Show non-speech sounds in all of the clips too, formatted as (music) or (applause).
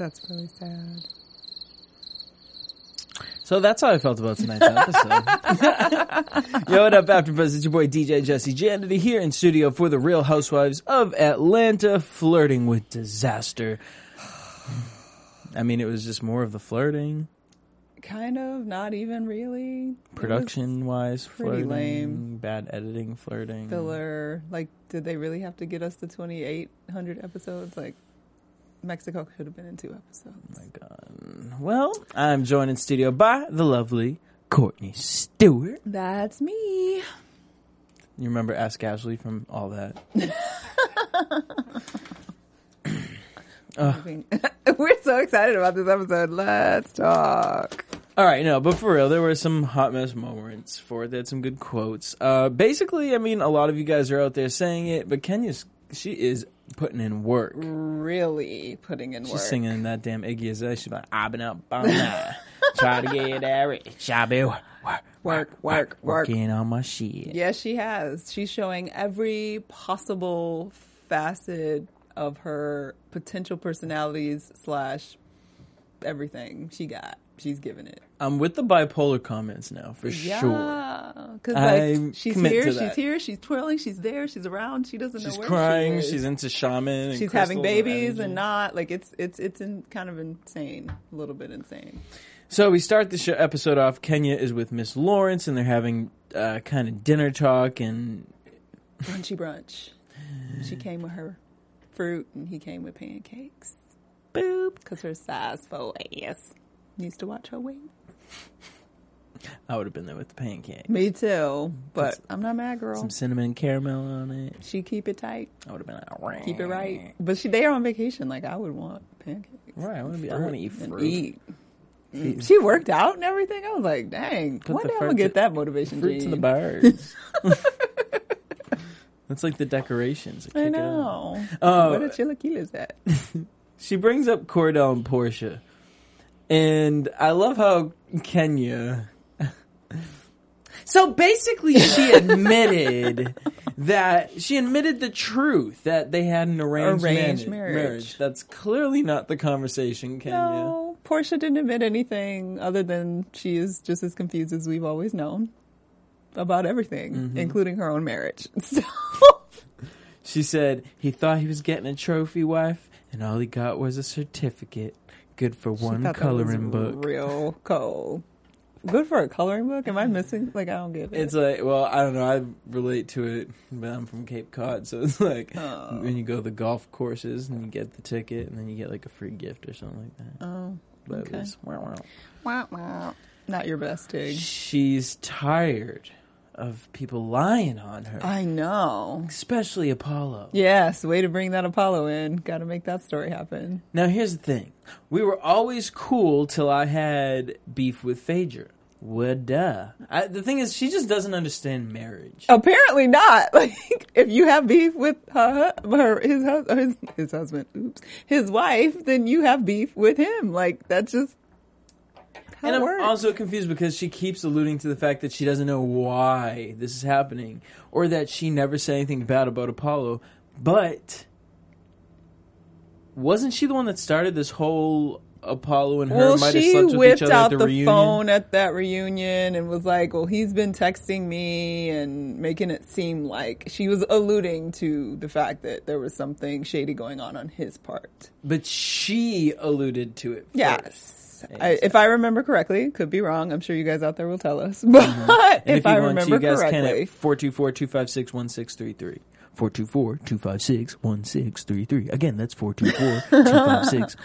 That's really sad. So that's how I felt about tonight's (laughs) episode. (laughs) Yo, what up, AfterBuzz? It's your boy DJ Jesse Janity here in studio for the Real Housewives of Atlanta, flirting with disaster. I mean, it was just more of the flirting, Kind of, not even really. Production wise, pretty flirting, lame. bad editing, flirting. Filler. Like, did they really have to get us to 2,800 episodes? Like, Mexico could have been in two episodes. Oh my God. Well, I'm joined in studio by the lovely Courtney Stewart. That's me. You remember Ask Ashley from all that? (laughs) Mean, (laughs) we're so excited about this episode. Let's talk. All right, no, but for real, there were some hot mess moments for it. They had some good quotes. Uh, basically, I mean, a lot of you guys are out there saying it, but Kenya's she is putting in work. Really putting in She's work. She's singing that damn Iggy Azalea. She's like, I've been up all night, (laughs) try to get that rich. I be work, Work, work, work. working on my shit. Yes, she has. She's showing every possible facet of her potential personalities slash everything she got. She's giving it. I'm with the bipolar comments now for sure. Yeah, because like she's here, she's here, she's twirling, she's there, she's around. She doesn't She's know where crying. She is. she's into shaman. And she's having babies energy. and not like it's it's it's in, kind of insane, a little bit insane. So we start the show, episode off. Kenya is with Miss Lawrence, and they're having uh, kind of dinner talk, and Brunchy brunch. She came with her fruit, and he came with pancakes. boop. Because her size four ass needs to watch her weight. I would have been there with the pancake. Me too, but That's- I'm not mad, girl. Some cinnamon caramel on it. She keep it tight, I would have been like, keep it right. But she they are on vacation. Like I would want pancakes. Right, I want to be. I want to eat and fruit. eat. Mm. She worked out and everything. I was like, dang, Put one the day I'm gonna get to- that motivation. Fruit to gene. the birds. (laughs) (laughs) That's like the decorations. that I kick it up. know. Oh. Where the chilaquiles at? (laughs) She brings up Kordell and Porsha, and I love how Kenya. (laughs) So basically, she (laughs) admitted that she admitted the truth that they had an arranged, Arranged marriage. marriage. That's clearly not the conversation, Kenya. No, Porsha didn't admit anything other than she is just as confused as we've always known about everything, Mm-hmm. including her own marriage. (laughs) So She said he thought he was getting a trophy wife, and all he got was a certificate. Good for She one coloring book. Real cold. Good for a coloring book. Am I missing? Like I don't get it. It's like, well, I don't know. I relate to it, but I'm from Cape Cod, so it's like Oh. when you go to the golf courses and you get the ticket, and then you get like a free gift or something like that. oh, But it okay. was, wow, wow. wah, wah. not your best dig. She's tired of people lying on her, I know. especially Apollo. Yes, way to bring that Apollo in. Got to make that story happen. Now, here's the thing: we were always cool till I had beef with Phaedra. Well, duh. I, the thing is, she just doesn't understand marriage. Apparently not. (laughs) Like if you have beef with her, her his his his husband, oops, his wife, then you have beef with him. Like that's just how and I'm works. also confused because she keeps alluding to the fact that she doesn't know why this is happening, or that she never said anything bad about Apollo. But wasn't she the one that started this whole Apollo and her well, might have she slept with each whipped other out at the, the reunion? phone at that reunion and was like, "Well, he's been texting me and making it seem like she was alluding to the fact that there was something shady going on on his part." But she alluded to it. First. Yes. Yes. I, if I remember correctly, could be wrong. I'm sure you guys out there will tell us. (laughs) But Mm-hmm. And if, I you want to, remember you guys can correctly, at 424-256-1633. 424-256-1633. Again, that's (laughs)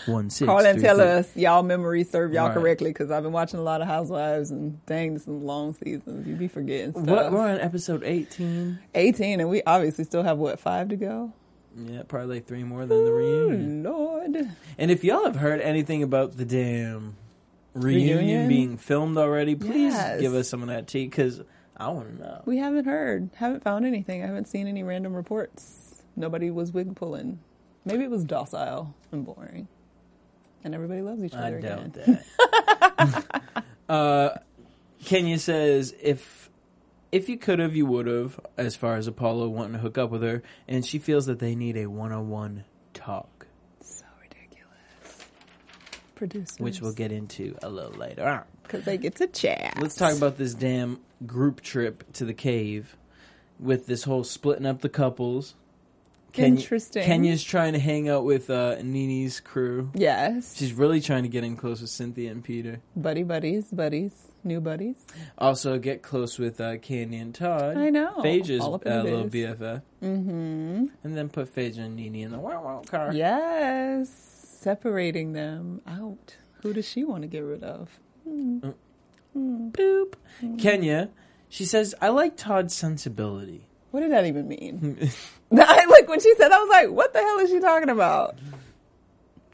424-256-1633. call and tell us y'all memories serve y'all Right. correctly because I've been watching a lot of Housewives and dang, this is long seasons. You'd be forgetting stuff. What, we're on episode 18. 18 and we obviously still have what, five to go? Yeah, probably like three more than the reunion. Lord. And if y'all have heard anything about the damn reunion, Reunion? being filmed already, please Yes. give us some of that tea because I want to know. We haven't heard, haven't found anything. I haven't seen any random reports. Nobody was wig pulling. Maybe it was docile and boring. And everybody loves each I other doubt again. that. (laughs) (laughs) uh, Kenya says if if you could have, you would have. As far as Apollo wanting to hook up with her, and she feels that they need a one on one talk, So ridiculous. Producers. which we'll get into a little later. on. Because they get to chat. Let's talk about this damn group trip to the cave with this whole splitting up the couples. Interesting. Kenya's trying to hang out with uh, Nene's crew. Yes. She's really trying to get in close with Cynthia and Peter. Buddy buddies, buddies, new buddies. Also, get close with uh, Kandi and Todd. I know. Phaedra's uh, All up in the little. BFF. Mm-hmm. And then put Phaedra and Nene in the wow wow car. Yes. Separating them out. Who does she want to get rid of? Boop. Kenya, she says, I like Todd's sensibility. What did that even mean? (laughs) (laughs) I, like when she said, I was like, "What the hell is she talking about?"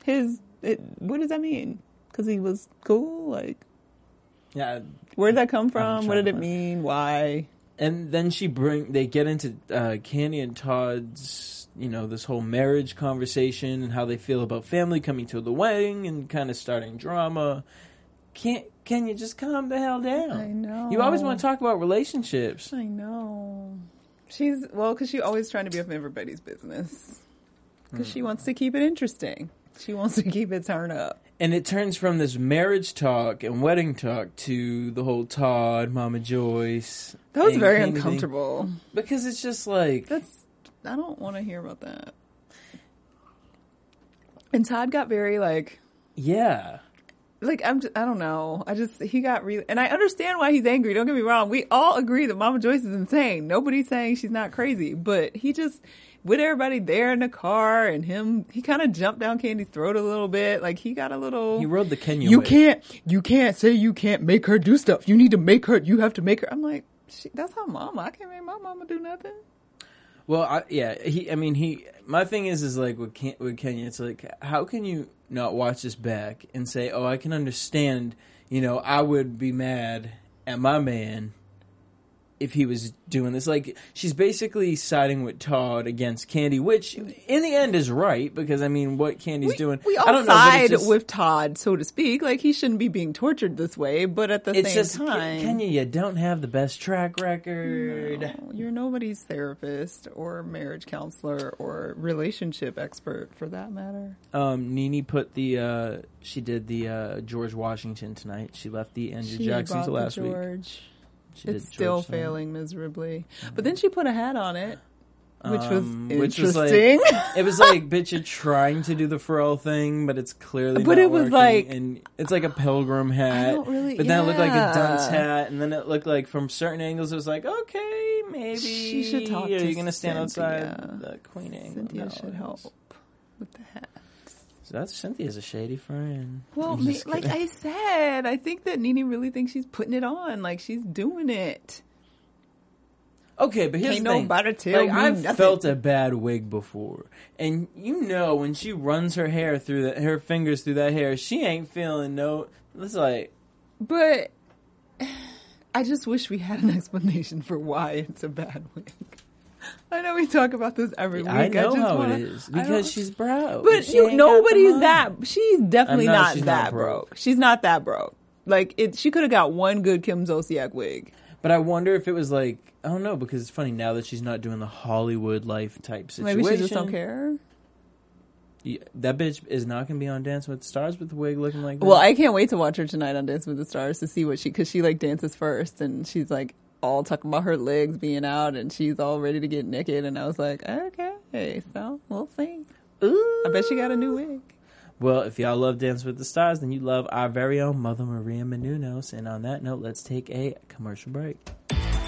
His, it, what does that mean? Because he was cool. Like, Yeah. where did that come from? What did it mean? Why? And then she bring they get into uh, Kandi and Todd's you know this whole marriage conversation and how they feel about family coming to the wedding and kind of starting drama. Can't can you just calm the hell down? I know. You always want to talk about relationships. I know. She's well, because she's always trying to be up in everybody's business. Because she wants to keep it interesting. She wants to keep it turned up. And it turns from this marriage talk and wedding talk to the whole Todd, Mama Joyce. That was very uncomfortable. Because it's just like That's I don't want to hear about that. And Todd got very like yeah. like I'm just, I don't know. I just he got really and I understand why he's angry. Don't get me wrong. We all agree that Mama Joyce is insane. Nobody's saying she's not crazy, but he just with everybody there in the car and him he kind of jumped down Kandi's throat a little bit. Like he got a little He rode the Kenya You wave. can't you can't say you can't make her do stuff. You need to make her you have to make her. I'm like that's how mama. I can't make my mama do nothing. Well, I, yeah, he. I mean, he. My thing is, is like with Ken, with Kenya, it's like, how can you not watch this back and say, oh, I can understand. You know, I would be mad at my man if he was doing this. Like, she's basically siding with Todd against Kandi, which in the end is right because I mean, what Kandi's doing, We I all don't side it's just, with Todd, so to speak. Like he shouldn't be being tortured this way, but at the It's same just time, Kenya, you don't have the best track record. No, you're nobody's therapist or marriage counselor or relationship expert for that matter. Um, Nene put the uh, she did the uh, George Washington tonight. She left the Andrew She Jackson to last week. She It's still failing miserably, but then she put a hat on it, which was Um, which was interesting. like (laughs) it was like bitch, you're trying to do the Pharrell thing, but it's clearly. But it was working, like- and it's like a pilgrim hat. don't really- but then it looked like a dunce hat, and then it looked like from certain angles it was like okay, maybe She should talk Are to you gonna stand outside the Queen angle? Cynthia No, should help with the hat. So that's Cynthia's a shady friend. Well, me, like. I said, I think that Nene really thinks she's putting it on, like she's doing it. Okay, but here's Can't the thing. nobody tell like, I've nothing. felt a bad wig before, and you know when she runs her hair through that, her fingers through that hair, she ain't feeling no. It's like But (sighs) I just wish we had an explanation for why it's a bad wig. I know we talk about this every week. I know just how wanna- it is I because she's broke. But She you, ain't got the nobody's that. She's definitely I know not she's that not broke. broke. She's not that broke. Like it, she could have got one good Kim Zolciak wig. But I wonder if it was like I don't know because it's funny now that she's not doing the Hollywood life type situation. Maybe she just don't care. Yeah, that bitch is not gonna be on Dance with the Stars with the wig looking like that. Well, I can't wait to watch her tonight on Dance with the Stars to see what she because she like dances first and she's like all talking about her legs being out and she's all ready to get naked and I was like, okay, so we'll see. Ooh. I bet she got a new wig. Well, if y'all love Dance with the Stars, then you love our very own Mother Maria Menounos. And on that note, let's take a commercial break.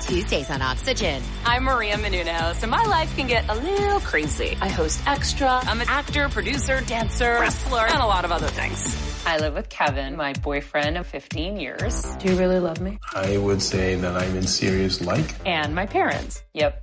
Tuesdays on Oxygen. I'm Maria Menounos, and my life can get a little crazy. I host Extra. I'm an actor, producer, dancer, wrestler, and a lot of other things. I live with Kevin, my boyfriend of 15 years. Do you really love me? I would say that I'm in serious like. And my parents. Yep.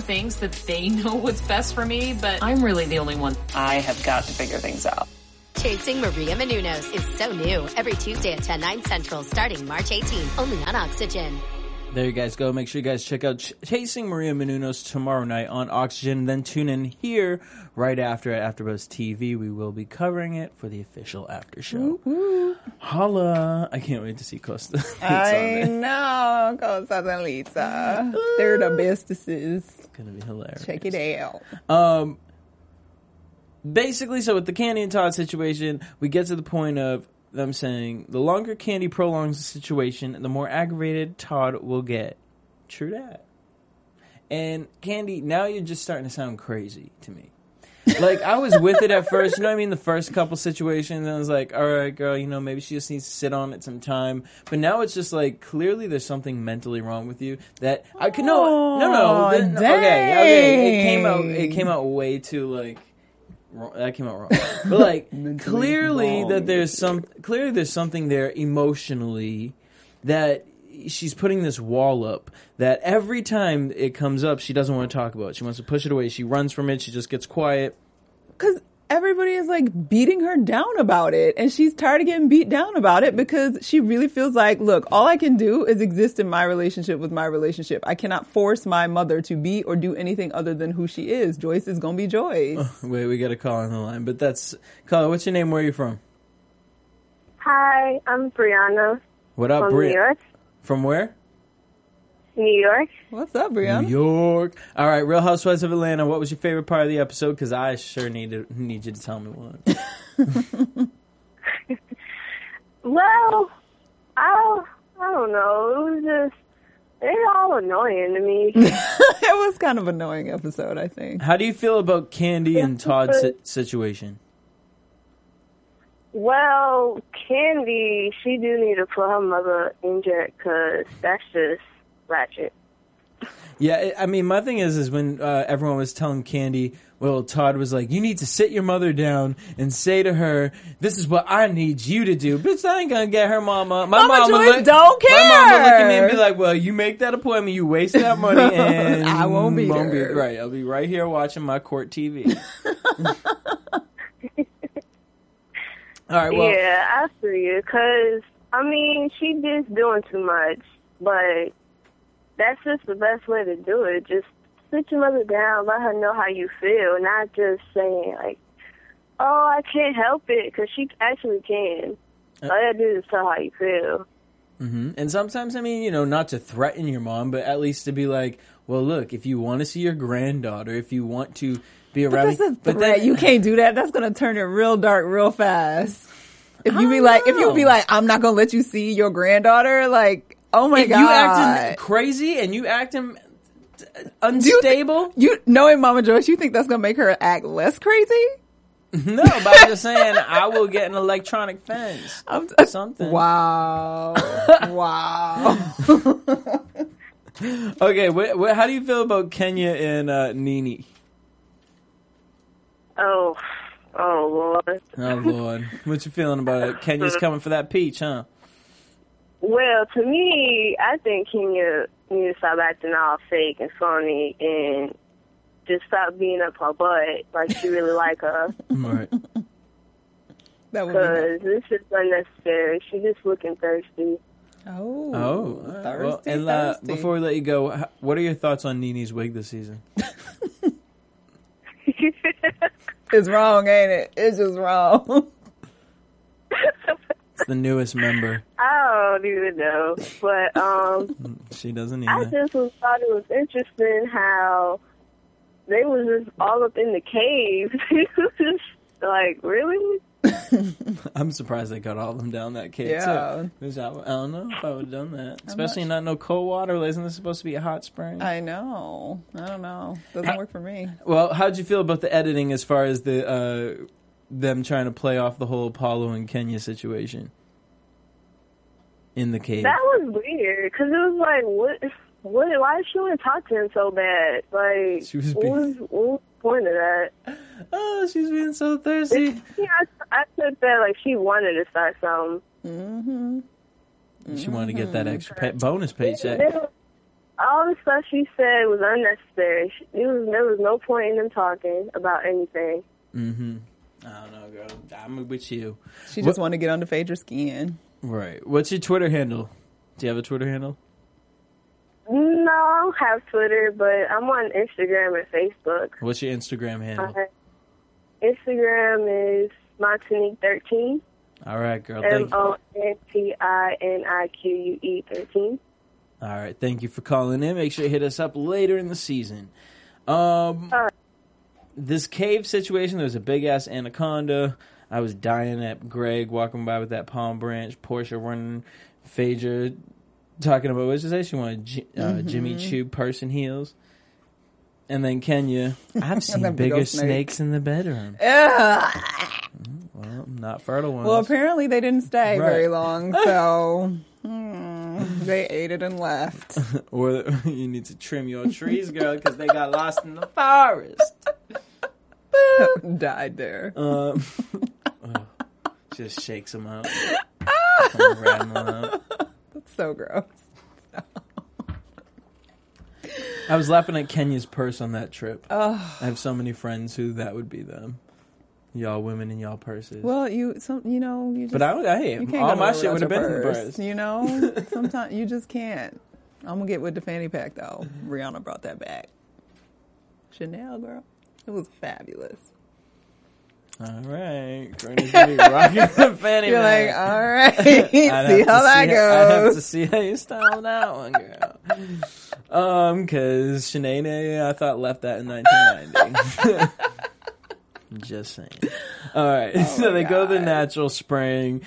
thinks that they (laughs) know what's best for me, but I'm really the only one. I have got to figure things out. Chasing Maria Menounos is so new. Every Tuesday at 10, 9 central starting March 18. Only on Oxygen. There you guys go. Make sure you guys check out Ch- Chasing Maria Menounos tomorrow night on Oxygen. Then tune in here right after at AfterBuzz TV. We will be covering it for the official after show. Holla! I can't wait to see Costa. (laughs) It's on I know, Costas and Lisa. They're the bestesses. It's gonna be hilarious. Check it out. Um, basically, so with the Kandi and Todd situation, we get to the point of them saying the longer Kandi prolongs the situation, the more aggravated Todd will get. True that. And Kandi, now you're just starting to sound crazy to me. Like I was with it at first, you know what I mean? The first couple situations, I was like, "All right, girl, you know, maybe she just needs to sit on it some time." But now it's just like clearly there's something mentally wrong with you that I could no, no, no. Then- okay, okay, it came out, it came out way too like wrong. That came out wrong. But like (laughs) clearly wrong. that there's some clearly there's something there emotionally that she's putting this wall up that every time it comes up she doesn't want to talk about it. She wants to push it away. She runs from it. She just gets quiet. Because everybody is like beating her down about it. And she's tired of getting beat down about it because she really feels like, look, all I can do is exist in my relationship with my relationship. I cannot force my mother to be or do anything other than who she is. Joyce is going to be Joyce. (laughs) Wait, we got a call on the line, but that's caller. What's your name? Where are you from? Hi, I'm Brianna What up, from Bri- New York. From where? New York. What's up, Brianna? New York. All right, Real Housewives of Atlanta. What was your favorite part of the episode? Because I sure need to, need you to tell me one. (laughs) Well, I I don't know. It was just they're all annoying to me. (laughs) it was kind of annoying episode, I think. How do you feel about Kandi and Todd's situation? Well, Kandi, she do need to put her mother in check because that's just ratchet. Yeah, I- I mean, my thing is, is when uh, everyone was telling Kandi, well, Todd was like, "You need to sit your mother down and say to her, this is what I need you to do." Bitch, I ain't gonna get her mama. My Mama mama Joyce don't care. My mama look at me and be like, "Well, you make that appointment, you waste that money, (laughs) and I won't be there." right. I'll be right here watching my court TV." (laughs) All right, well, yeah, I feel you. Cause I mean, she just doing too much, but that's just the best way to do it. Just sit your mother down, let her know how you feel, not just saying like, "Oh, I can't help it," because she actually can. All you gotta do is tell how you feel. hmm And sometimes, I mean, you know, not to threaten your mom, but at least to be like, well, look, if you want to see your granddaughter, if you want to be around That's me, a but then you can't do that. That's going to turn it real dark real fast. If you be like, if you be like, I'm not going to let you see your granddaughter, like, oh my if god, you acting crazy and you acting unstable, You knowing Mama Joyce, you think that's going to make her act less crazy? (laughs) no, but I'm just saying, I will get an electronic fence, (laughs) I'm something. Wow, (laughs) wow. Okay, wh- wh- how do you feel about Kenya and uh, Nene? Oh, oh Lord. Oh Lord, (laughs) what you feeling about it? Kenya's coming for that peach, huh? Well, to me, I think Kenya needs to stop acting all fake and phony and just stop being up her butt like she really like her. (laughs) Right. That would be Because this is unnecessary. She's just looking thirsty. oh, Oh, all right. well, thirsty, and uh, thirsty. before we let you go, h- what are your thoughts on Nene's wig this season? (laughs) (laughs) it's wrong, ain't it? It's just wrong. (laughs) It's the newest member. I don't even know, but um, (laughs) She doesn't even I either. just was, thought it was interesting how they was just all up in the cave. It was just like, really? (laughs) I'm surprised they got all of them down that cave Yeah. too. 'Cause I, I don't know if I would have done that, especially not no cold water. Isn't this supposed to be a hot spring? I know. I don't know. Doesn't work for me. Well, how'd you feel about the editing as far as the uh, them trying to play off the whole Apollo and Kenya situation in the cave? That was weird because it was like, what? What? Why did she want to talk to him so bad? Like, She was what, was, what was the point of that? Oh, she's being so thirsty. Yeah, I, I took that like she wanted to start something. Mm-hmm. She wanted to get that extra pay- bonus paycheck. All the stuff she said was unnecessary. She- It was there was no point in them talking about anything. Mm-hmm. I don't know, girl. I'm with you. She just wanted to get under Phaedra's skin. Right. What's your Twitter handle? Do you have a Twitter handle? No, I don't have Twitter, but I'm on Instagram and Facebook. What's your Instagram handle? Uh, Instagram is Montanique13. All right, girl. M Thank you. O N T I N I Q U E 13. All right, thank you for calling in. Make sure you hit us up later in the season. Um, this cave situation, there was a big ass anaconda. I was dying at Greg walking by with that palm branch. Porsha running, Phaedra talking about what did she say? She wanted Ji- uh, Mhm. Jimmy Choo person heels. And then Kenya, I've (laughs) seen That big bigger old snake. snakes in the bedroom. Ugh. Well, not fertile ones. Well, apparently they didn't stay Right. very long, (laughs) so hmm, they ate it and left. (laughs) or you need to trim your trees, girl, because they got lost in the forest. Died there. Um, oh, just shakes them out. Come rattling out. That's so gross. I was laughing at Kenya's purse on that trip. Oh. I have so many friends who that would be them. Y'all women in y'all purses. Well, you some you know you just But I- hey, can't all my shit without would've been in the purse. You know, (laughs) sometimes you just can't. I'm gonna get with the fanny pack though. Rihanna brought that back. Chanel girl, it was fabulous. all right, Courtney's gonna be rocking the fanny You're pack. like, all right, (laughs) (laughs) see how that see- I'd have goes. to see how you style that one, girl. Um, because Shanae, I thought left that in 1990. (laughs) Just saying. All right, Oh so they go to the natural spring.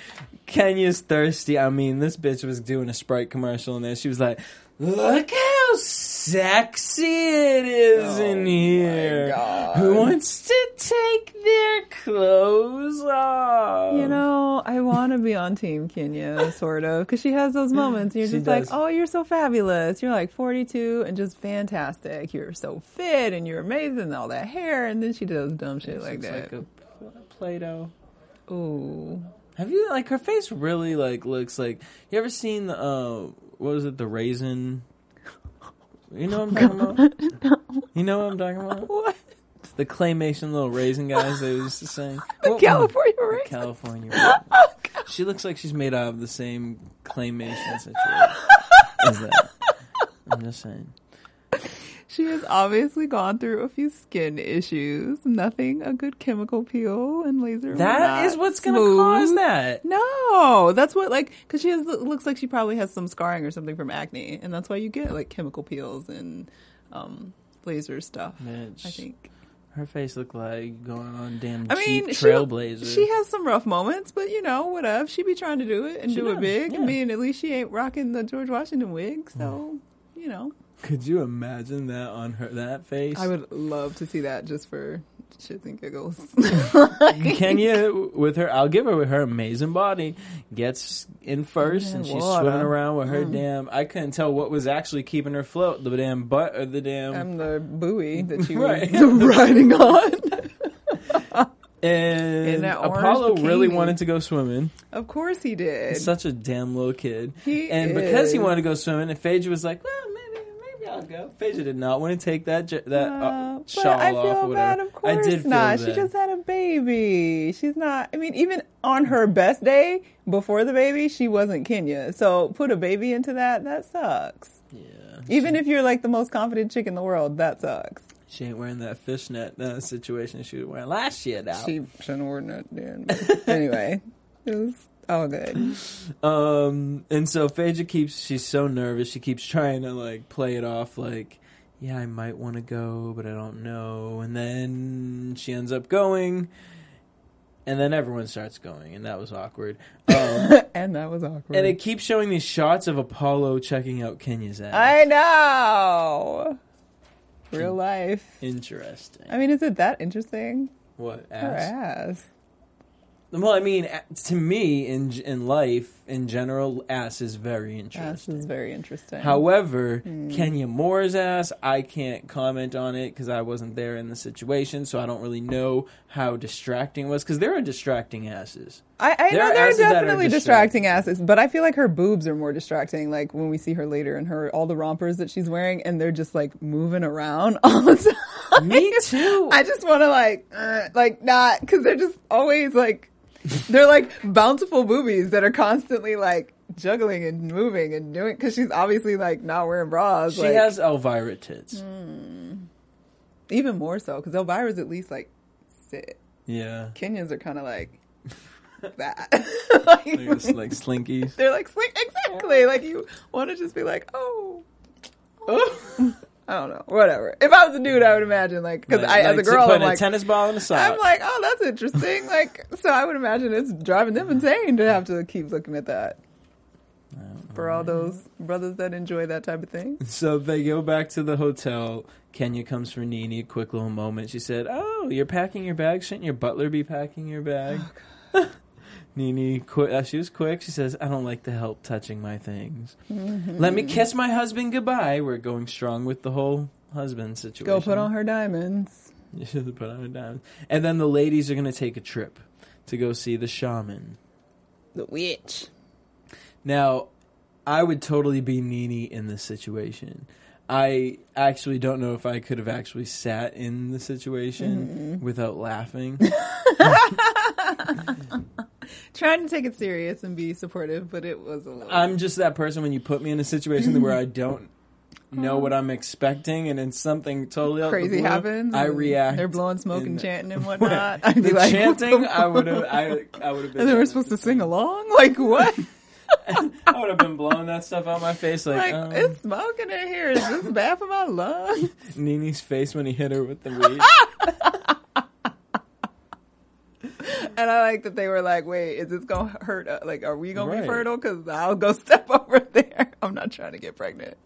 Kenya's thirsty. I mean, this bitch was doing a Sprite commercial, and then she was like, "Look how sexy it is in here. Who wants to take their clothes off?" You know, I want to be on Team Kenya, sort of, because she has those moments. And you're She just does. like, oh, you're so fabulous. You're like 42 and just fantastic. You're so fit and you're amazing. and All that hair, and then she does dumb shit like that. like Play-Doh. Ooh. Have you like her face really like looks like you ever seen the uh what was it the raisin you know what I'm (laughs) talking about? You know what I'm talking about? What? The claymation little raisin guys they used to sing. The What- California the raisin. California (laughs) oh, raisin. She looks like she's made out of the same claymation situation (laughs) as that. I'm just saying. She has obviously gone through a few skin issues. Nothing a good chemical peel and laser. That is what's gonna cause that. No, that's what like because she has looks like she probably has some scarring or something from acne, and that's why you get like chemical peels and um, laser stuff. Bitch. I think. Her face looked like going on damn I mean, Jeep she, Trailblazer. she has some rough moments, but you know, whatever. She be trying to do it and She do it big. yeah. I mean, at least she ain't rocking the George Washington wig, so you know. Could you imagine that on her that face? I would love to see that just for shits and giggles. Kenya (laughs) with her, I'll give her with her amazing body, gets in first, and she's water. swimming around with her Mm. damn. I couldn't tell what was actually keeping her float, the damn butt or the damn. I'm the buoy that she (laughs) Right. was (laughs) riding on. and in that orange Apollo really wanted to go swimming. Of course he did. He's such a damn little kid. He and because he wanted to go swimming, and Phaedra was like, "Well, maybe I'll go." Phaedra did not want to take that j- that uh, shawl I off feel or whatever. bad, of course I did feel not. bad. She just had a baby. She's not. I mean, even on her best day before the baby, she wasn't Kenya. So put a baby into that. That sucks. Yeah. Even if you're like the most confident chick in the world, that sucks. She ain't wearing that fishnet uh, situation she was wearing last year now. She shouldn't have worn that then. (laughs) Anyway, It was all good. Um, and so Phaedra keeps, she's so nervous. She keeps trying to like play it off like, yeah, I might want to go, but I don't know. And then she ends up going. And then everyone starts going, and that was awkward. Um, (laughs) and that was awkward. and it keeps showing these shots of Apollo checking out Kenya's ass. I know. Real life. Interesting. I mean, is it that interesting? What Her ass? Well, I mean, to me, in in life in general, ass is very interesting. Ass is very interesting. However, Hmm. Kenya Moore's ass, I can't comment on it because I wasn't there in the situation, so I don't really know how distracting it was. Because there are distracting asses. I, I There know there are that are definitely distracting asses, but I feel like her boobs are more distracting. Like when we see her later and her all the rompers that she's wearing, and they're just like moving around (laughs) all the time. Me too. I just want to like, uh, like not because they're just always like, (laughs) they're like bountiful boobies that are constantly like juggling and moving and doing because she's obviously like not wearing bras. She like, has Elvira tits. Hmm. even more so because Elvira's at least like sit. Yeah, Kenyans are kind of like (laughs) that. (laughs) like, They're just like slinkies. They're like slink exactly. Like you want to just be like, oh, oh. I don't know, whatever. If I was a dude, I would imagine like because Like- I as a girl, I'm like tennis ball in the sock. I'm like, oh, that's interesting. (laughs) like, so I would imagine it's driving them insane to have to keep looking at that. For all those brothers that enjoy that type of thing. (laughs) So they go back to the hotel. Kenya comes for Nene. a quick little moment. She said, "Oh, you're packing your bag. Shouldn't your butler be packing your bag?" Oh, (laughs) Nene, qu- uh, she was quick. She says, "I don't like the help touching my things. Let me kiss my husband goodbye." We're going strong with the whole husband situation. Go put on her diamonds. (laughs) Put on her diamonds. And then the ladies are going to take a trip to go see the shaman. The witch. Now, I would totally be Nene in this situation. I actually don't know if I could have actually sat in the situation without laughing. (laughs) (laughs) Trying to take it serious and be supportive, but it was a little. I'm just that person when you put me in a situation where I (laughs) don't know what I'm expecting and then something totally crazy blue, happens. I react. They're blowing smoke and chanting and (laughs) whatnot. I'd be the like, chanting, I would have, I, I would have been. And then we're supposed to sing along? Like, what? (laughs) I would have been blowing that stuff out my face, like, like, um, it's smoking in here. Is this bad for my lungs? Nene's face when he hit her with the weed. And I like that they were like, wait, is this going to hurt? uh, Like, are we going to be fertile? Because I'll go (laughs) step over there. I'm not trying to get pregnant.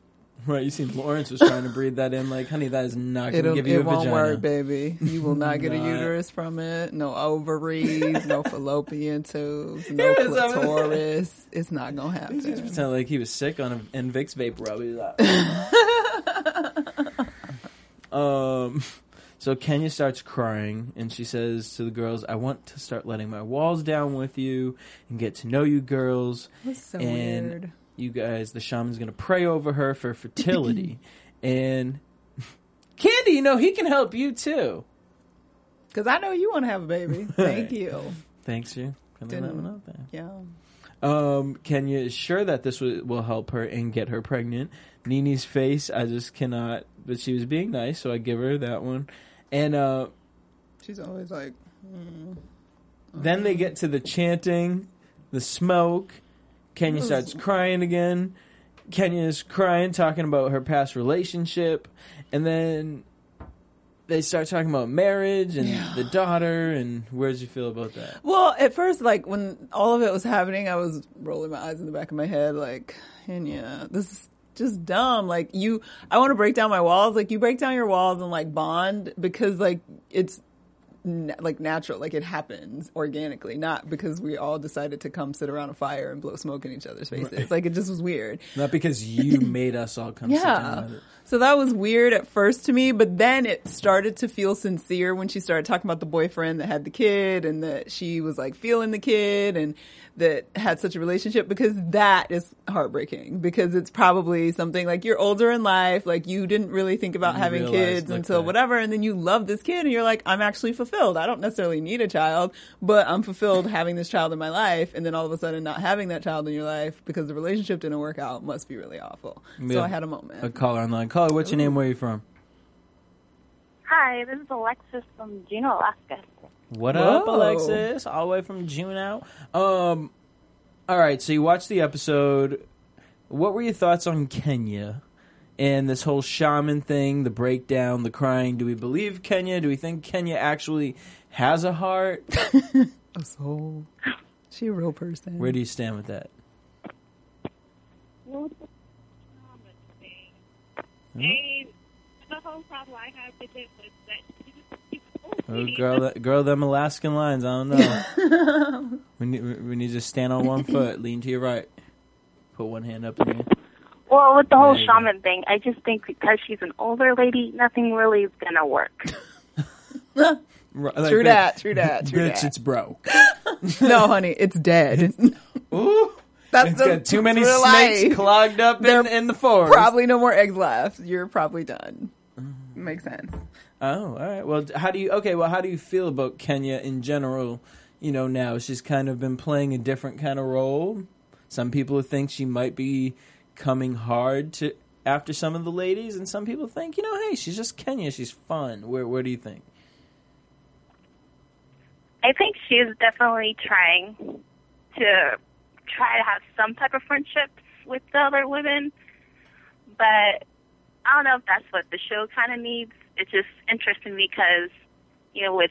Right, you seen Lawrence was trying to breathe that in, like, honey, that is not going to give you it a won't work, baby. You will not get a (laughs) uterus from it. No ovaries, no fallopian tubes, (laughs) no He was over there. clitoris. It's not going to happen. He just pretended like he was sick on a Invix vape rub. Like, um, so Kenya starts crying, and she says to the girls, "I want to start letting my walls down with you and get to know you girls." That's so and weird. you guys, the shaman's going to pray over her for fertility, (laughs) and Kandi, you know he can help you too. Because I know you want to have a baby. (laughs) Thank you. Thanks you out there. Yeah. Um, Kenya is sure that this will, will help her and get her pregnant. Nene's face, I just cannot. But she was being nice, so I give her that one. And uh, She's always like, mm. then they get to the chanting, the smoke. Kenya starts crying again. Kenya's crying, talking about her past relationship, and then they start talking about marriage and the daughter. And where did you feel about that? Well, at first, like when all of it was happening, I was rolling my eyes in the back of my head, like, yeah, this is just dumb. Like you, I want to break down my walls. Like you break down your walls and like bond because like it's na- like natural, like it happens organically, not because we all decided to come sit around a fire and blow smoke in each other's faces. Like it just was weird. Not because you (laughs) made us all come Yeah. So that was weird at first to me, but then it started to feel sincere when she started talking about the boyfriend that had the kid and that she was like feeling the kid and that had such a relationship because that is heartbreaking because it's probably something like you're older in life, like you didn't really think about having kids like, until that. whatever and then you love this kid and you're like, I'm actually fulfilled. I don't necessarily need a child, but I'm fulfilled having this child in my life and then all of a sudden not having that child in your life because the relationship didn't work out must be really awful. So I had a moment. A caller online. Caller, what's your name? Where are you from? Hi, this is Alexis from Juneau, Alaska. What up, Alexis? All the way from June out. Um, all right. So you watched the episode. What were your thoughts on Kenya and this whole shaman thing? The breakdown, the crying. Do we believe Kenya? Do we think Kenya actually has a heart? (laughs) A soul. She a real person. Where do you stand with that? And the whole problem I have with it was that she was, she was Oh, girl, that, girl, them Alaskan lines. I don't know. (laughs) we need, we need to stand on one (laughs) foot, lean to your right, put one hand up in the air. Well, with the whole There you go. shaman thing, I just think because she's an older lady, nothing really is gonna work. (laughs) Right, True that, true that, true Bitch, that. it's broke. (laughs) no, honey, it's dead. (laughs) Ooh, That's it's the- got too many snakes life. clogged up in, in the forest. Probably no more eggs left. You're probably done. Mm-hmm. Makes sense. Oh, all right. Well, how do you? Okay, well, how do you feel about Kenya in general? You know, now she's kind of been playing a different kind of role. Some people think she might be coming hard to after some of the ladies, and some people think, you know, hey, she's just Kenya. She's fun. Where Where do you think? I think she's definitely trying to try to have some type of friendships with the other women, but I don't know if that's what the show kind of needs. It's just interesting because, you know, with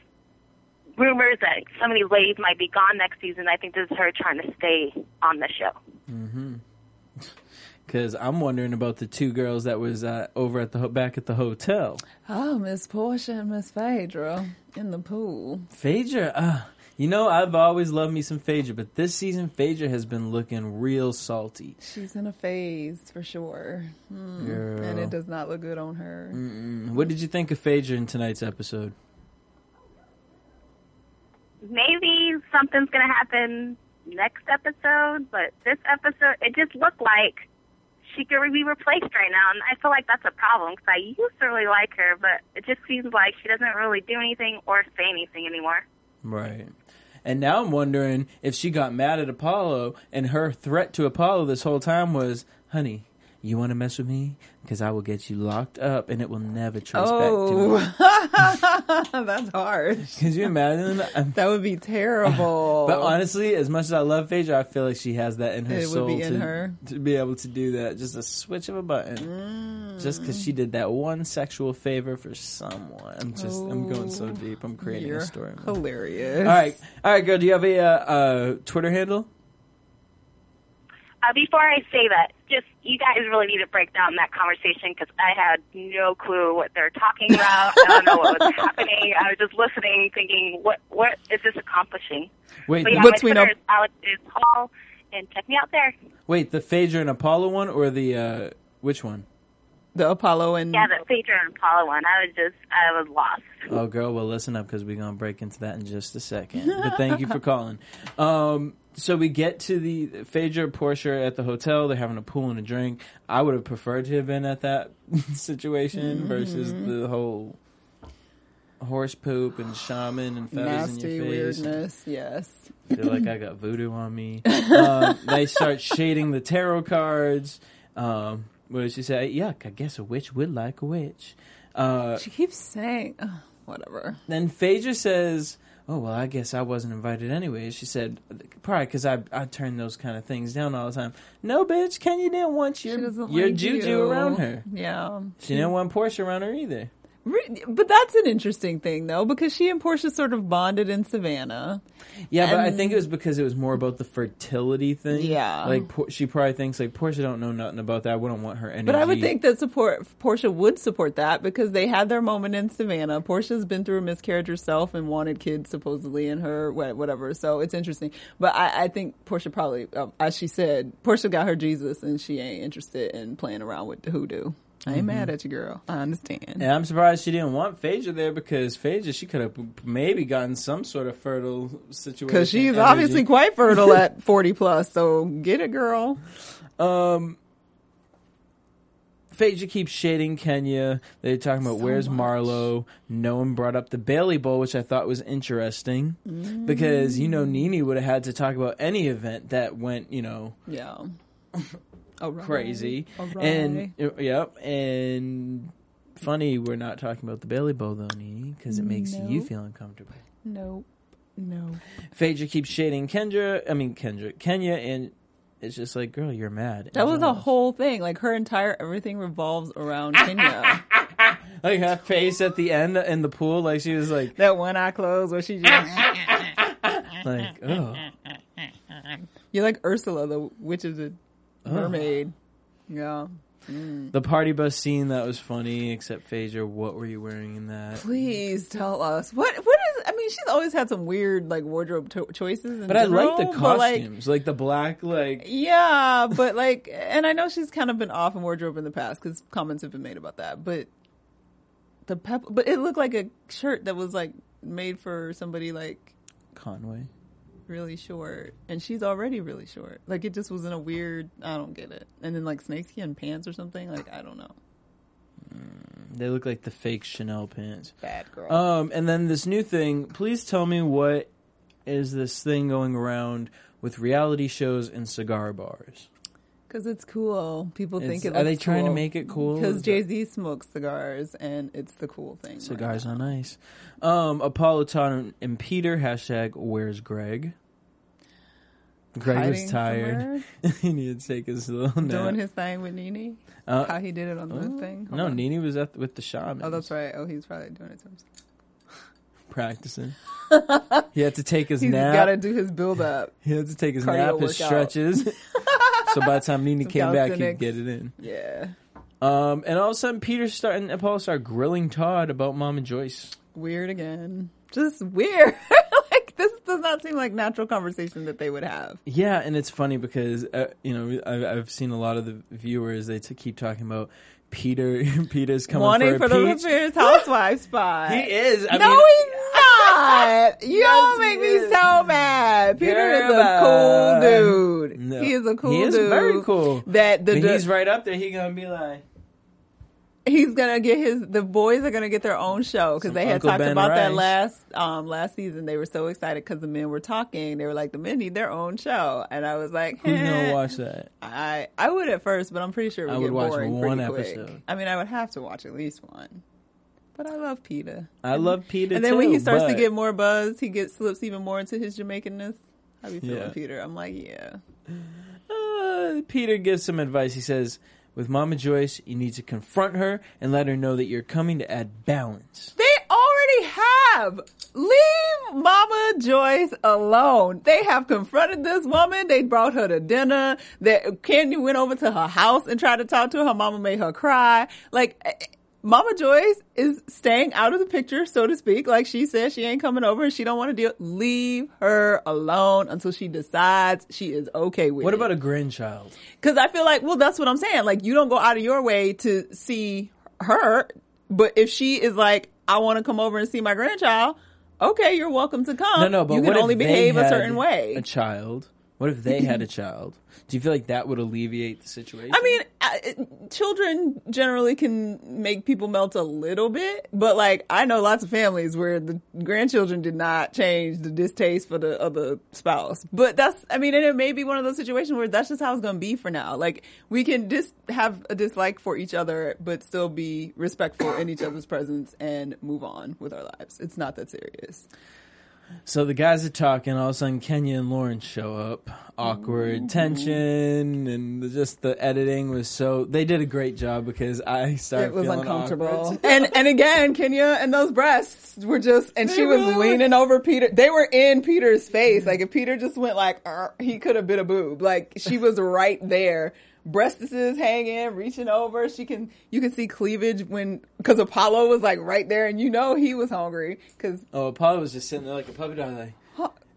rumors that some of these ladies might be gone next season, I think this is her trying to stay on the show. Mm-hmm. Because I'm wondering about the two girls that was uh, over at the ho- back at the hotel. Oh, Miss Porsha and Miss Phaedra in the pool. Phaedra, uh, you know, I've always loved me some Phaedra, but this season Phaedra has been looking real salty. She's in a phase for sure. Girl. And it does not look good on her. Mm-mm. What did you think of Phaedra in tonight's episode? maybe something's going to happen next episode, but this episode, it just looked like she could be replaced right now, and I feel like that's a problem because I used to really like her, but it just seems like she doesn't really do anything or say anything anymore. Right. And now I'm wondering if she got mad at Apollo and her threat to Apollo this whole time was, honey, you want to mess with me? Because I will get you locked up and it will never trace Oh, back to me. (laughs) that's hard. (laughs) Could you imagine? that? Would be terrible. (laughs) But honestly, as much as I love Phaedra, I feel like she has that in her It soul be in to, her. to be able to do that. Just a switch of a button. Just because she did that one sexual favor for someone. I'm just, I'm going so Oh, deep. I'm creating you're a story. hilarious. All right. All right, girl. Do you have a uh, uh, Twitter handle? Uh, before I say that, just you guys really need to break down that conversation because I had no clue what they're talking about. I don't know what was (laughs) happening. I was just listening, thinking, what what is this accomplishing? Wait, but yeah, between my Twitter up- is Alex is Hall, and check me out there. Wait, the Phaedra and Apollo one or the uh, which one? The Apollo and Yeah, the Phaedra and Apollo one. I was just, I was lost. Oh, girl, well, listen up because we're gonna break into that in just a second. (laughs) But thank you for calling. Um, so we get to the Phaedra Porsha at the hotel. They're having a pool and a drink. I would have preferred to have been at that (laughs) situation versus Mhm. the whole horse poop and shaman and feathers nasty in your face. weirdness. Yes. I feel like I got voodoo on me. (laughs) Um, they start shading the tarot cards. Um, what did she say? Yuck! I guess a witch would like a witch. Uh, She keeps saying, whatever. then Phaedra says, "Oh well, I guess I wasn't invited anyway." She said, "Probably because I I turn those kind of things down all the time." No, bitch, Kenya didn't want your your like juju you. around her. Yeah. She didn't want Porsha around her either. But that's an interesting thing, though, because she and Porsha sort of bonded in Savannah. Yeah, but I think it was because it was more about the fertility thing. Yeah. like she probably thinks like Porsha don't know nothing about that. I wouldn't want her energy. But I would think that support Porsha would support that because they had their moment in Savannah. Porsha's been through a miscarriage herself and wanted kids supposedly in her whatever. So it's interesting. But I, I think Porsha probably, um, as she said, Porsha got her Jesus and she ain't interested in playing around with the hoodoo. I ain't Mhm. mad at you, girl. I understand. And I'm surprised she didn't want Phaedra there because Phaedra she could have maybe gotten some sort of fertile situation. Because she's energy. obviously quite fertile at (laughs) 40 plus. So get it, girl. Um, Phaedra keeps shading Kenya. They're talking about So where's much. Marlo. No one brought up the Bailey Bowl, which I thought was interesting because you know Nene would have had to talk about any event that went you know Yeah. (laughs) Right. crazy All and yep and funny we're not talking about the Bailey Bowl though Nene because it makes you feel uncomfortable. Nope. No. Phaedra keeps shading Kendra. I mean Kendra, Kenya, and it's just like, girl, you're mad. That was a whole thing. Like her entire everything revolves around (laughs) Kenya. like her face at the end in the pool, like she was like that one eye closed where she just (laughs) like, oh, You're like Ursula, the witch of the Oh. mermaid. Yeah. Mm. the party bus scene that was funny. Except Phaedra, what were you wearing in that? Please tell us what what is. I mean, she's always had some weird like wardrobe to- choices. But I like the but, like, costumes, like, the black, like Yeah, but like, and I know she's kind of been off in wardrobe in the past because comments have been made about that. But the pep, but it looked like a shirt that was like made for somebody like Conway. Really short, and she's already really short. Like it just was in a weird. I don't get it. And then like snakeskin pants or something. Like I don't know. They look like the fake Chanel pants. Bad girl. Um, and then this new thing. Please tell me what is this thing going around with reality shows and cigar bars? Because it's cool. People think It's- it. are they looks trying to make it cool? Because Jay Z smokes cigars, and it's the cool thing. right Cigars now. on ice. Um, Apollo, Todd, and Peter. Hashtag Where's Greg? Greg was tired. (laughs) he needed to take his little nap. doing his thing with Nene. Uh, How he did it on the oh, thing. Hold no, on. Nene was at with the shaman. Oh, that's right. Oh, he's probably doing it to himself. practicing. (laughs) he had to take his He's nap. got to do his build up. (laughs) He had to take his Cardio nap, his stretches. so by the time Nene Some came back, he'd get it in. Yeah. Um, and all of a sudden, Peter's starting, Paul start grilling Todd about Mom and Joyce. Weird again. Just weird. Does not seem like natural conversation that they would have. Yeah, and it's funny because uh, you know I've, I've seen a lot of the viewers they t- keep talking about Peter. (laughs) Peter's coming Wanting for, for, the peach. Housewife (laughs) spot. He is. I no, mean- he's not. (laughs) You all make me so mad. Peter is a cool dude. No. He is a cool He is dude. very cool. That the- he's right up there. He gonna be like, he's gonna get his the boys are gonna get their own show because they had Uncle talked Ben about that last um last season they were so excited because the men were talking they were like the men need their own show and i was like "Who's eh. gonna watch that?" i i would at first but i'm pretty sure it would, I would get watch boring one pretty quick. episode. i mean i would have to watch at least one but i love Peter. I love Peter. and then when he too, starts to get more buzz he gets slips even more into his jamaicanness how you feeling Yeah. peter i'm like yeah Uh, Peter gives some advice. He says, "With Mama Joyce, you need to confront her and let her know that you're coming to add balance." They already have. Leave Mama Joyce alone. They have confronted this woman. They brought her to dinner. That Kandi went over to her house and tried to talk to her. Her mama made her cry. Like, Mama Joyce is staying out of the picture, so to speak. Like she says, she ain't coming over and she don't want to deal. Leave her alone until she decides she is okay with What it. about a grandchild? Because I feel like, well, that's what I'm saying. Like, you don't go out of your way to see her, but if she is like, I want to come over and see my grandchild, okay, you're welcome to come. No, no, but you can only behave a certain way. A child. What if they had a child? Do you feel like that would alleviate the situation? I mean, I, children generally can make people melt a little bit, but like I know lots of families where the grandchildren did not change the distaste for the other spouse. But that's, I mean, and it may be one of those situations where that's just how it's going to be for now. Like we can just have a dislike for each other, but still be respectful in each other's presence and move on with our lives. It's not that serious. So the guys are talking. All of a sudden, Kenya and Lawrence show up. Awkward mm-hmm. tension, and just the editing was so. They did a great job because I started. it was feeling uncomfortable. (laughs) and and again, Kenya and those breasts were just, and she was leaning over Peter. They were in Peter's face. Mm-hmm. Like if Peter just went like, he could have been a boob. Like she was right there. Breastises hanging, reaching over. She can, you can see cleavage when, cause Apollo was like right there and you know he was hungry. Cause Oh, Apollo was just sitting there like a puppy dog, like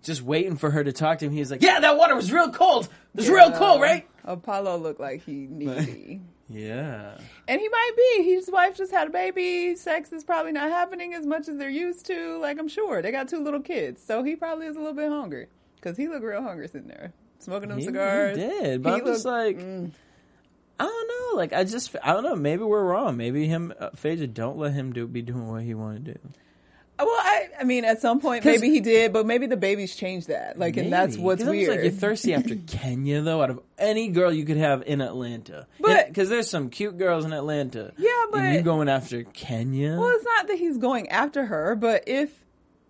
just waiting for her to talk to him. He was like, "Yeah, that water was real cold. It was real cold, right?" Apollo looked like he needy. (laughs) Yeah. And he might be. His wife just had a baby. Sex is probably not happening as much as they're used to. Like I'm sure they got two little kids, so he probably is a little bit hungry because he looked real hungry sitting there smoking them He- he did, but He I'm just like, mm. I don't know. Like I just, I don't know. Maybe we're wrong. Maybe him, uh, Phaedra, don't let him do be doing what he want to do. Well, I, I mean, at some point, maybe he did, but maybe the babies changed that. Like, and that's Maybe. what's 'Cause I'm just weird. Like you're thirsty after (laughs) Kenya, though. Out of any girl you could have in Atlanta, But- because there's some cute girls in Atlanta. Yeah, you but- going after Kenya? Well, it's not that he's going after her, but if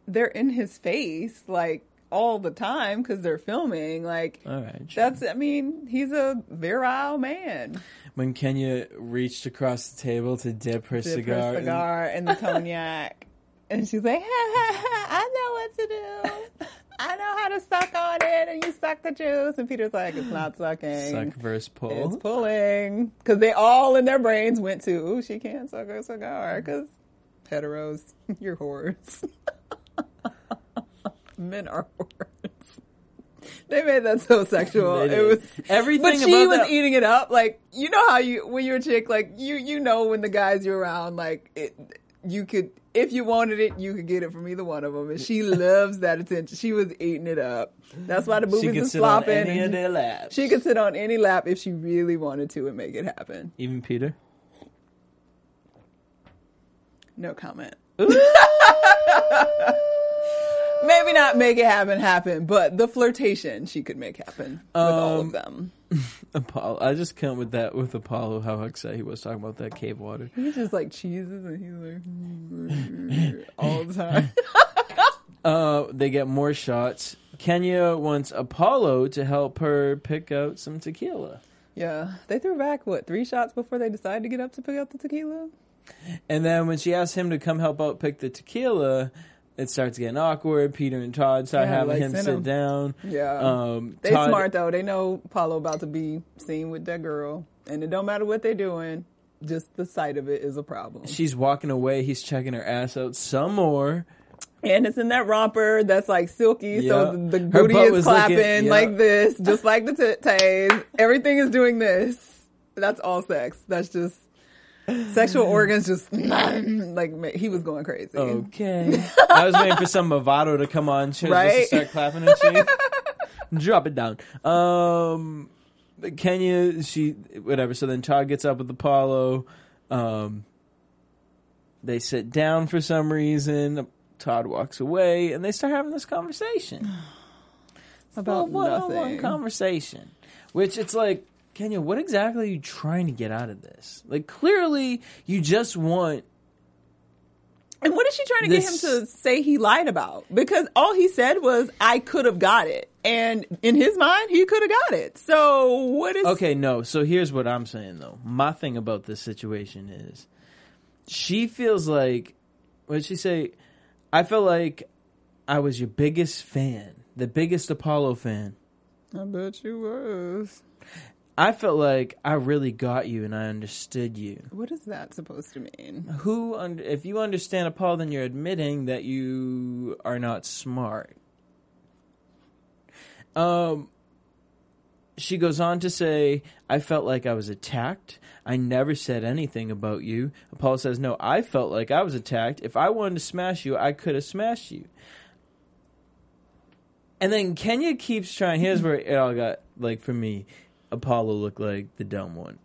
they're in his face like all the time because they're filming. Like All right. that's, I mean, he's a virile man. When Kenya reached across the table to dip her Dip cigar, her in- cigar and the cognac, (laughs) and she's like, "I know what to do. I know how to suck on it, and you suck the juice." And Peter's like, "It's not sucking. suck versus pull. It's pulling." Because they all in their brains went to, "Ooh, she can't suck a cigar." Because heteros, (laughs) you're whores. (laughs) Men are (laughs) whores. They made that so sexual. It was Everything but she was that- eating it up. Like you know how you when you're a chick, like you you know when the guys you're around, like it, you could if you wanted it, you could get it from either one of them. And she (laughs) loves that attention. She was eating it up. That's why the boobies could is sit on flopping. any of their laps. She could sit on any lap if she really wanted to and make it happen. Even Peter. No comment. (laughs) Maybe not make it happen happen, but the flirtation she could make happen with all Um, of them. (laughs) Apollo. I just come with that with Apollo. How excited he was talking about that cave water. He just like cheeses and he's like (laughs) all the time. (laughs) Uh, they get more shots. Kenya wants Apollo to help her pick out some tequila. Yeah, they threw back what three shots before they decided to get up to pick up the tequila. And then when she asked him to come help out pick the tequila, it starts getting awkward. Peter and Todd start Yeah, having like, him sit him. down. Yeah, Um, they Todd- smart though. They know Apollo about to be seen with that girl, and it don't matter what they're doing. Just the sight of it is a problem. She's walking away. He's checking her ass out some more. And it's in that romper that's like silky, Yeah. so the, the booty is clapping looking- yeah. like this, just like the titties. Everything is doing this. That's all sex. That's just sexual organs. Just (clears throat) like he was going crazy. Okay. I was waiting for some Movado to come on just Right? to start clapping and shit. Drop it down. Um, Kenya, she whatever. So then Todd gets up with Apollo. Um, they sit down for some reason. Todd walks away, and they start having this conversation About nothing. conversation. Which it's like, Kenya, what exactly are you trying to get out of this? Like, clearly, you just want And what is she trying to This- get him to say he lied about? Because all he said was, "I could have got it," and in his mind, he could have got it. So what is? Okay, no. So here's what I'm saying though. My thing about this situation is she feels like what did she say? I feel like I was your biggest fan, the biggest Apollo fan. I bet you was. I felt like I really got you and I understood you. What is that supposed to mean? Who, un- if you understand a Paul, then you're admitting that you are not smart. Um, she goes on to say, I felt like I was attacked. I never said anything about you. Paul says, No, I felt like I was attacked. If I wanted to smash you, I could have smashed you. And then Kenya keeps trying. Here's where it all got, like, for me, Apollo looked like the dumb one.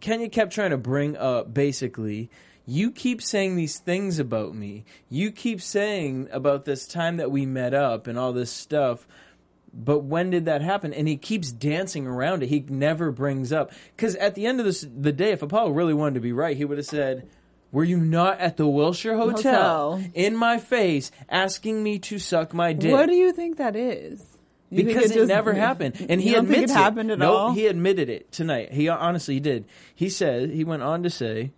Kenya kept trying to bring up basically, you keep saying these things about me. You keep saying about this time that we met up and all this stuff. But when did that happen? And he keeps dancing around it. He never brings up because at the end of this, the day, if Apollo really wanted to be right, he would have said, "Were you not at the Wilshire Hotel, Hotel. in my face, asking me to suck my dick?" What do you think that is? You because it, just- never happened, and he admits it happened at Nope, all? he admitted it tonight. He honestly did. He said he went on to say,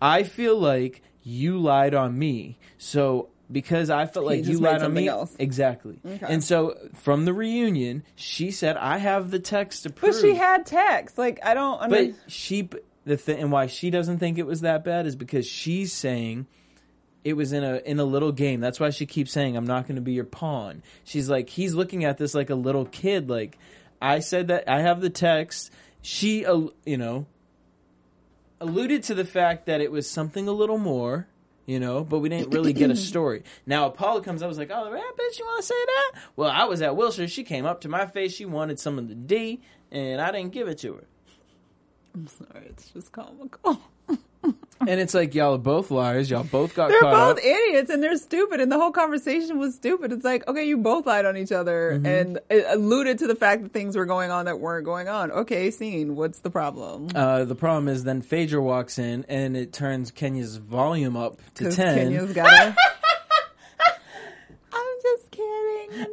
"I feel like you lied on me, so." Because I felt He like you lied on me, else. exactly. Okay. And so from the reunion, she said, "I have the text to prove." But she had text. Like I don't. But Under- she, the thing, and why she doesn't think it was that bad is because she's saying it was in a in a little game. That's why she keeps saying, "I'm not going to be your pawn." She's like, he's looking at this like a little kid. Like, I said that I have the text. She, uh, you know, alluded to the fact that it was something a little more. You know, but we didn't really get a (clears throat) story. Now Apollo comes up, was like, "Oh, that bitch, you want to say that?" Well, I was at Wilshire. She came up to my face. She wanted some of the D, and I didn't give it to her. I'm sorry. It's just comical. (laughs) (laughs) And it's like y'all are both liars. Y'all both got caught. They're caught both up. idiots and they're stupid, and the whole conversation was stupid. It's like, okay, you both lied on each other Mm-hmm. and it alluded to the fact that things were going on that weren't going on. Okay, scene. What's the problem? Uh, the problem is then Phaedra walks in and it turns Kenya's volume up to ten. Kenya's (laughs) gotta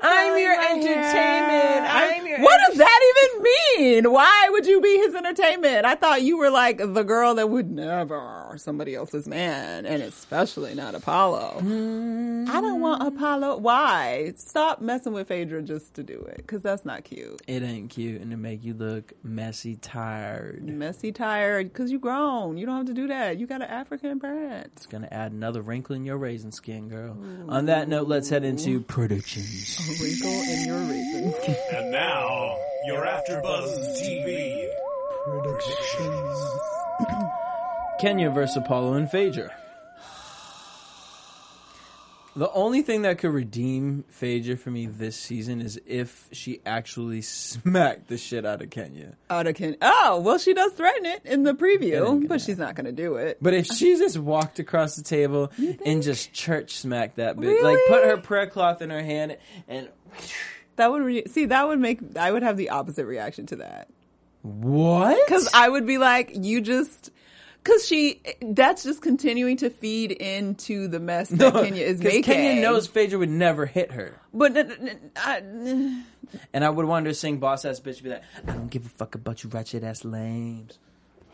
I'm your my entertainment. hair. I'm your What does that even mean? Why would you be his entertainment? I thought you were like the girl that would never somebody else's man, and especially not Apollo. Mm. I don't want Apollo. Why? Stop messing with Phaedra just to do it, because that's not cute. It ain't cute, and it make you look messy, tired. Messy, tired, because you grown. You don't have to do that. You got an African parent. It's gonna add another wrinkle in your raisin skin, girl. On that note, let's head into predictions. A wrinkle in your raisin. (laughs) And now, your AfterBuzz TV predictions. Kenya versus Apollo and Phaedra. The only thing that could redeem Phaedra for me this season is if she actually smacked the shit out of Kenya. Out of Ken. Oh, well, she does threaten it in the preview, but she's not going to do it. But if she just walked across the table and just church smacked that bitch, Really? like put her prayer cloth in her hand and That would re- see. That would make. I would have the opposite reaction to that. what? Because I would be like, you just. Because she, that's just continuing to feed into the mess that Kenya is making. Kenya knows Phaedra would never hit her. but n- n- I, And I would want her to sing boss ass bitch be like, I don't give a fuck about you ratchet ass lames.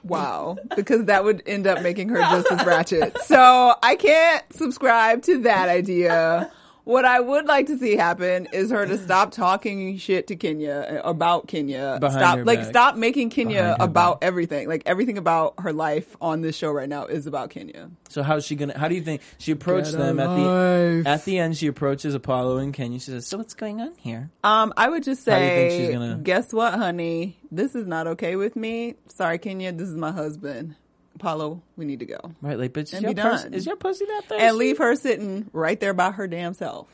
wow, because that would end up making her (laughs) just as ratchet. So I can't subscribe to that idea. What I would like to see happen is her to stop talking shit to Kenya about Kenya. Behind stop, her like, back. stop making Kenya Behind her about everything. Like everything about her life on this show right now is about Kenya. So how's she gonna? How do you think she approached Get a them at life. the at the end? She approaches Apollo and Kenya. She says, "So what's going on here?" Um, I would just How do you think say, she's gonna- guess what, honey? This is not okay with me. Sorry, Kenya. This is my husband. Apollo, we need to go. Right, like, bitch, And your pers- is your pussy that thirsty? And leave her sitting right there by her damn self.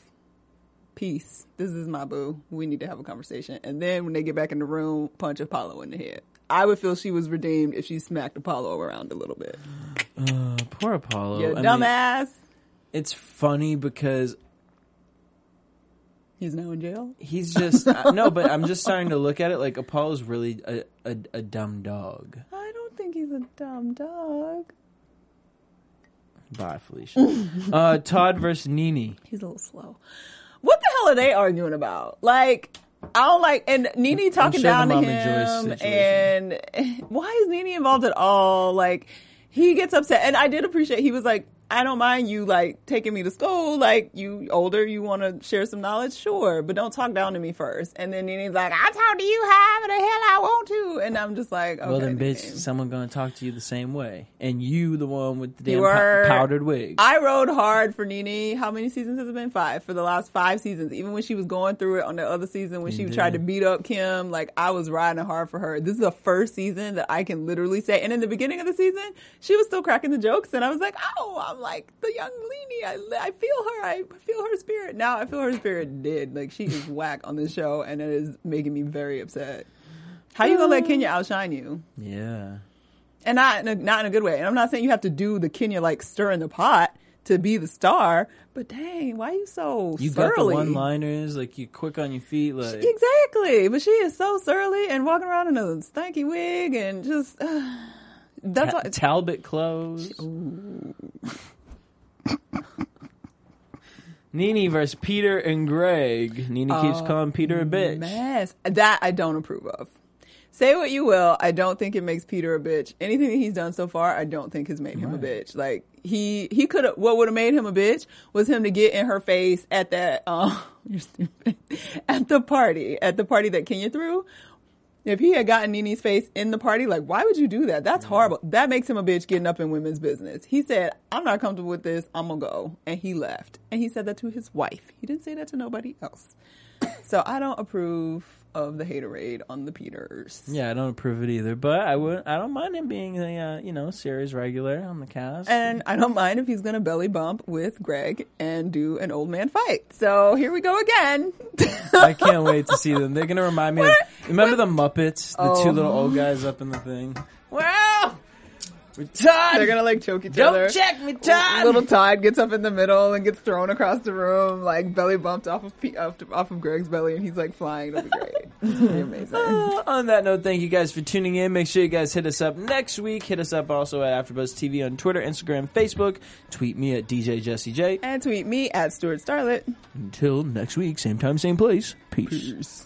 Peace. This is my boo. We need to have a conversation. And then when they get back in the room, punch Apollo in the head. I would feel she was redeemed if she smacked Apollo around a little bit. Uh, poor Apollo. You I mean, dumbass. it's funny because He's now in jail. he's just (laughs) no, but I'm just starting to look at it like Apollo's really a, a, a dumb dog. I don't think he's a dumb dog. Bye, Felicia. (laughs) uh, Todd versus Nene. He's a little slow. What the hell are they arguing about? Like, I don't like, and Nene talking sure down to him, and (laughs) why is Nene involved at all? Like, he gets upset, and I did appreciate. He was like, "I don't mind you like taking me to school. Like, you older, you want to share some knowledge, sure, but don't talk down to me first. And then Nene's like, "I talk to you however the hell I want to," and I'm just like, "Okay, well, then, bitch, Nene. someone gonna talk to you the same way, and you, the one with the damn were- powdered wig. I rode hard for Nene. How many seasons has it been? Five. For the last five seasons. Even when she was going through it on the other season, when she You tried to beat up Kim, like I was riding hard for her. This is the first season that I can literally say. And in the beginning of the season, she was still cracking the jokes, and I was like, oh, I'm like the young Nene. I, I feel her. I feel her spirit. Now I feel her spirit dead. Like she is (laughs) whack on this show, and it is making me very upset. How you gonna let Kenya outshine you? yeah. and not in a, not in a good way. And I'm not saying you have to do the Kenya like stir in the pot to be the star, but dang, why are you so surly? You got the one liners, like you quick on your feet, like Exactly, but she is so surly and walking around in a stanky wig and just (sighs) (sighs) that's Ta- why. Talbot clothes. (laughs) Nene versus Peter and Greg. Nene keeps calling Peter a bitch. Mess that I don't approve of. Say what you will, I don't think it makes Peter a bitch. Anything that he's done so far, I don't think has made him a bitch. Like he he could have what would have made him a bitch was him to get in her face at that um (laughs) you're stupid (laughs) at the party at the party that Kenya threw. If he had gotten Nene's face in the party, like why would you do that? That's mm-hmm. horrible. That makes him a bitch getting up in women's business. He said, "I'm not comfortable with this. I'm gonna go," and he left. And he said that to his wife. He didn't say that to nobody else. So I don't approve of the haterade on the Peters. Yeah, I don't approve it either, but I would. I don't mind him being a uh, you know series regular on the cast. And I don't mind if he's going to belly bump with Greg and do an old man fight. So here we go again. I can't wait to see them. They're gonna remind me of (laughs) remember the Muppets, the Oh. two little old guys up in the thing. well, Todd! They're gonna like choke each Don't other. check me, Todd! Little Todd gets up in the middle and gets thrown across the room, like belly bumped off of P- off, off of Greg's belly, and he's like flying. It'll be great. (laughs) It'll be amazing. Uh, on that note, thank you guys for tuning in. Make sure you guys hit us up next week. Hit us up also at AfterBuzz TV on Twitter, Instagram, Facebook. Tweet me at DJ Jesse J. And tweet me at Stuart Starlet. Until next week, same time, same place. Peace.